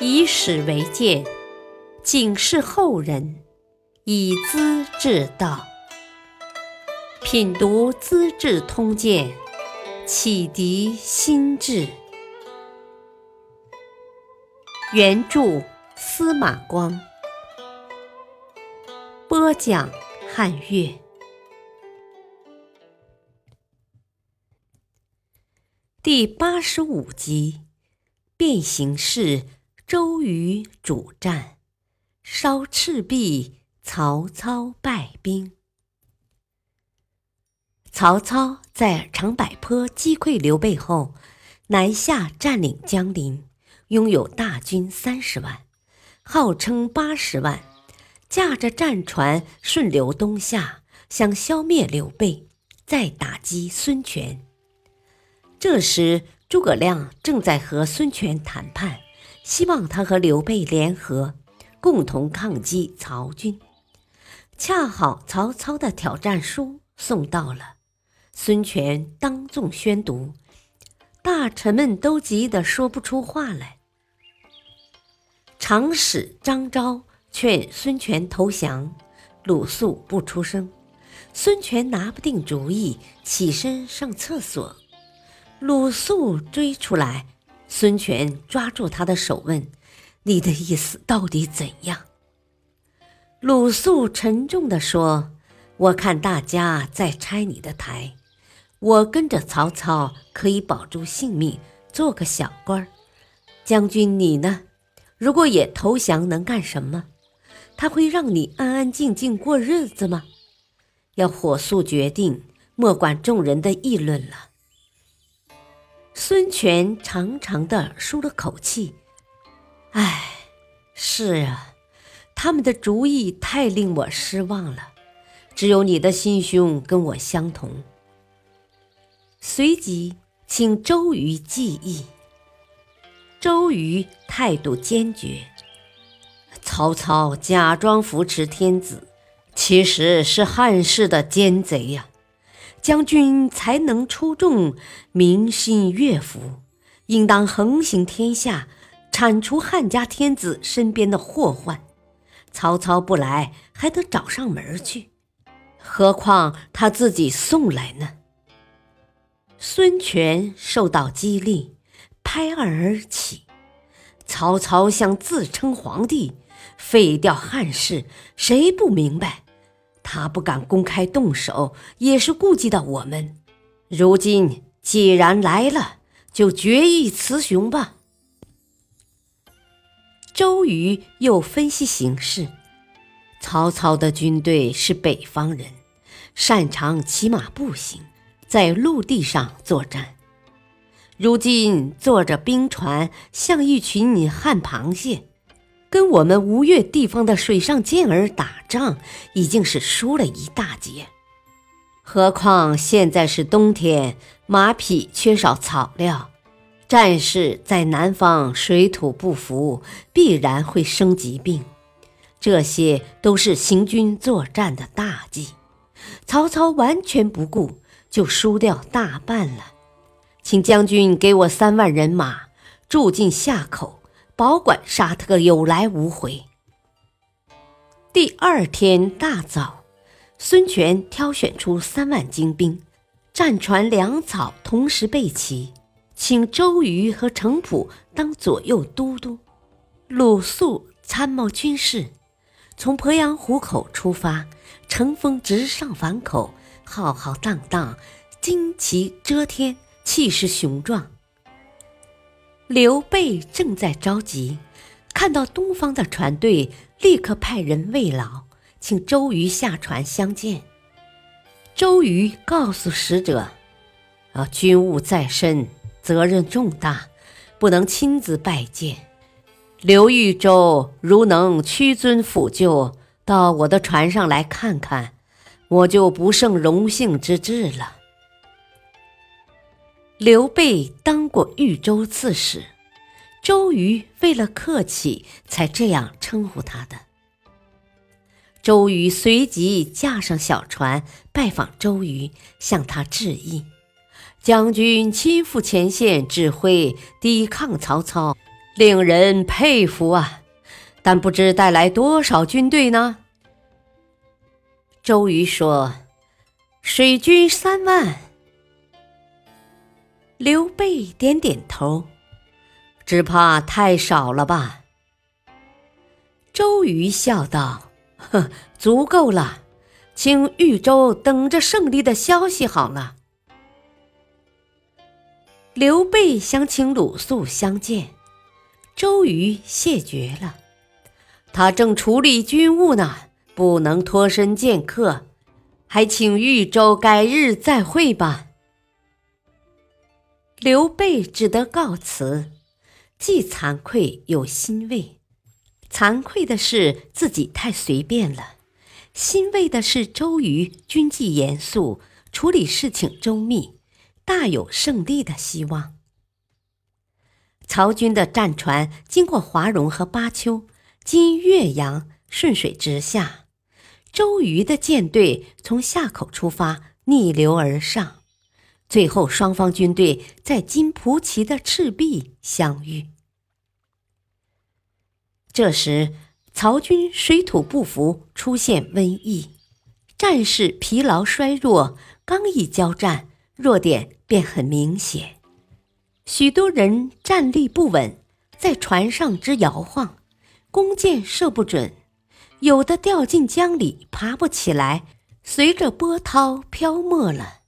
以史为鉴，警示后人；以资治道。品读《资治通鉴》，启迪心智。原著司马光，播讲汉乐。第八十五集：变形式，周瑜主战，烧赤壁，曹操败兵。曹操在长柏坡击溃刘备后，南下占领江陵，拥有大军三十万，号称八十万，驾着战船顺流东下，想消灭刘备，再打击孙权。这时，诸葛亮正在和孙权谈判，希望他和刘备联合，共同抗击曹军。恰好曹操的挑战书送到了。孙权当众宣读，大臣们都急得说不出话来。长史张昭劝孙权投降，鲁肃不出声。孙权拿不定主意，起身上厕所。鲁肃追出来，孙权抓住他的手问：“你的意思到底怎样？”鲁肃沉重地说：“我看大家在拆你的台。”我跟着曹操可以保住性命，做个小官儿。将军你呢？如果也投降，能干什么？他会让你安安静静过日子吗？要火速决定，莫管众人的议论了。孙权长长的舒了口气，唉，是啊，他们的主意太令我失望了。只有你的心胸跟我相同。随即请周瑜计议。周瑜态度坚决：“曹操假装扶持天子，其实是汉室的奸贼呀！将军才能出众，民心悦服，应当横行天下，铲除汉家天子身边的祸患。曹操不来，还得找上门去，何况他自己送来呢？”孙权受到激励，拍案而起。曹操想自称皇帝，废掉汉室，谁不明白？他不敢公开动手，也是顾及到我们。如今既然来了，就决一雌雄吧。周瑜又分析形势：曹操的军队是北方人，擅长骑马步行。在陆地上作战，如今坐着兵船，像一群旱螃蟹，跟我们吴越地方的水上健儿打仗，已经是输了一大截。何况现在是冬天，马匹缺少草料，战士在南方水土不服，必然会生疾病，这些都是行军作战的大忌。曹操完全不顾。就输掉大半了，请将军给我三万人马，住进夏口，保管杀他个有来无回。第二天大早，孙权挑选出三万精兵，战船粮草同时备齐，请周瑜和程普当左右都督，鲁肃参谋军事，从鄱阳湖口出发，乘风直上樊口。浩浩荡荡，旌旗遮天，气势雄壮。刘备正在着急，看到东方的船队，立刻派人慰劳，请周瑜下船相见。周瑜告诉使者：“啊，军务在身，责任重大，不能亲自拜见。刘豫州如能屈尊抚就，到我的船上来看看。”我就不胜荣幸之至了。刘备当过豫州刺史，周瑜为了客气才这样称呼他的。周瑜随即驾上小船拜访周瑜，向他致意：“将军亲赴前线指挥抵抗曹操，令人佩服啊！但不知带来多少军队呢？周瑜说：“水军三万。”刘备点点头，只怕太少了吧。周瑜笑道：“呵，足够了，请豫州等着胜利的消息好了。”刘备想请鲁肃相见，周瑜谢绝了。他正处理军务呢，不能脱身见客，还请豫州改日再会吧。刘备只得告辞，既惭愧又欣慰。惭愧的是自己太随便了，欣慰的是周瑜军纪严肃，处理事情周密。大有胜利的希望。曹军的战船经过华容和巴丘，经岳阳顺水直下。周瑜的舰队从下口出发，逆流而上，最后双方军队在金蒲旗的赤壁相遇。这时，曹军水土不服，出现瘟疫，战士疲劳衰弱，刚一交战。弱点便很明显，许多人站立不稳，在船上之摇晃，弓箭射不准，有的掉进江里爬不起来，随着波涛漂没了。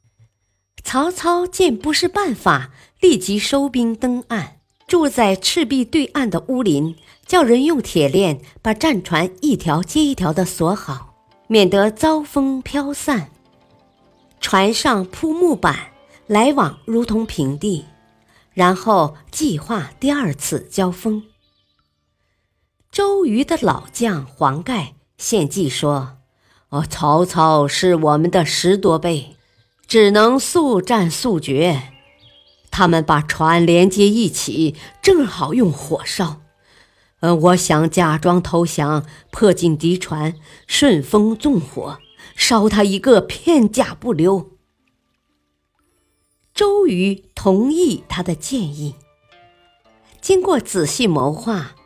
曹操见不是办法，立即收兵登岸，住在赤壁对岸的乌林，叫人用铁链把战船一条接一条的锁好，免得遭风飘散。船上铺木板，来往如同平地，然后计划第二次交锋。周瑜的老将黄盖献计说：“哦，曹操是我们的十多倍，只能速战速决。他们把船连接一起，正好用火烧。呃，我想假装投降，迫近敌船，顺风纵火。”烧他一个片甲不留。周瑜同意他的建议。经过仔细谋划，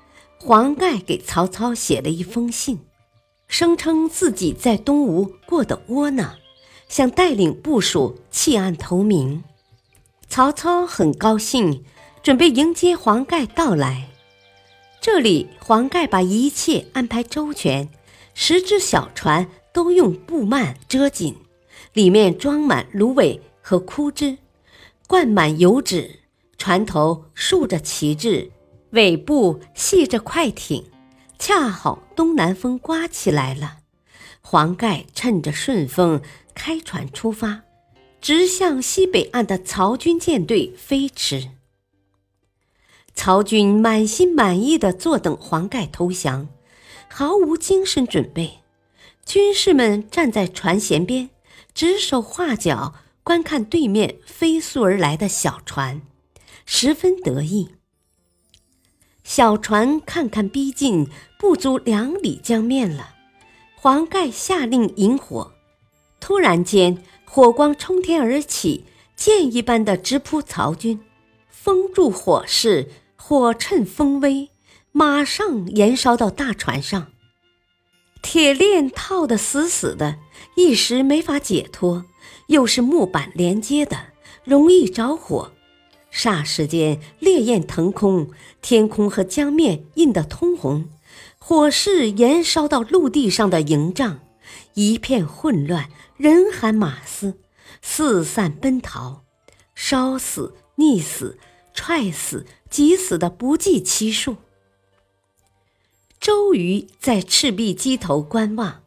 黄盖给曹操写了一封信，声称自己在东吴过得窝囊，想带领部属弃暗投明。曹操很高兴，准备迎接黄盖到来。这里，黄盖把一切安排周全，十只小船。都用布幔遮紧，里面装满芦苇和枯枝，灌满油纸，船头竖着旗帜，尾部系着快艇，恰好东南风刮起来了。黄盖趁着顺风开船出发，直向西北岸的曹军舰队飞驰。曹军满心满意的坐等黄盖投降，毫无精神准备。军士们站在船舷边，指手画脚，观看对面飞速而来的小船，十分得意。小船看看逼近，不足两里江面了。黄盖下令引火，突然间，火光冲天而起，箭一般的直扑曹军，封住火势，火趁风威，马上燃烧到大船上。铁链套得死死的，一时没法解脱；又是木板连接的，容易着火。霎时间，烈焰腾空，天空和江面映得通红，火势延烧到陆地上的营帐，一片混乱，人喊马嘶，四散奔逃，烧死、溺死、踹死、挤死的不计其数。周瑜在赤壁矶头观望，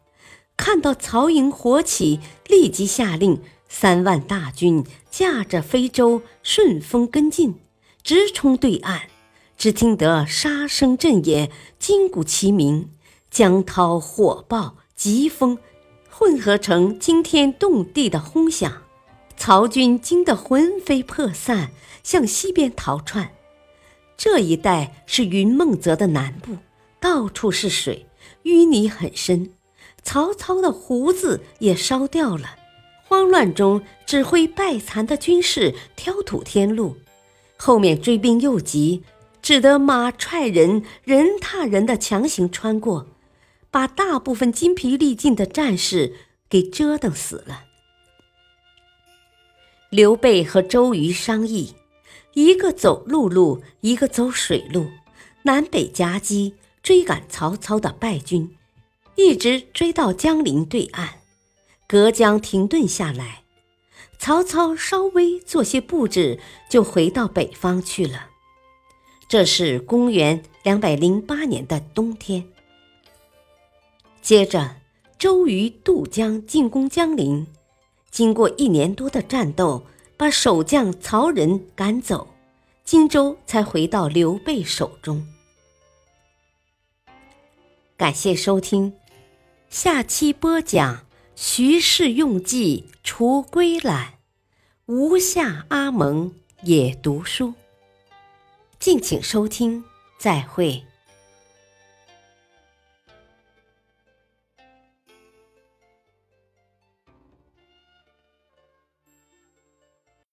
看到曹营火起，立即下令三万大军驾着飞舟顺风跟进，直冲对岸。只听得杀声震野，金鼓齐鸣，江涛火爆，疾风混合成惊天动地的轰响。曹军惊得魂飞魄散，向西边逃窜。这一带是云梦泽的南部。到处是水，淤泥很深。曹操的胡子也烧掉了。慌乱中，指挥败残的军士挑土填路。后面追兵又急，只得马踹人，人踏人的强行穿过，把大部分精疲力尽的战士给折腾死了。刘备和周瑜商议，一个走陆路，一个走水路，南北夹击，追赶曹操的败军，一直追到江陵对岸，隔江停顿下来。曹操稍微做些布置，就回到北方去了。这是公元两百零八年的冬天。接着，周瑜渡江进攻江陵。经过一年多的战斗，把守将曹仁赶走，荆州才回到刘备手中。感谢收听，下期播讲徐氏用计除归懒，吴下阿蒙也读书。敬请收听，再会。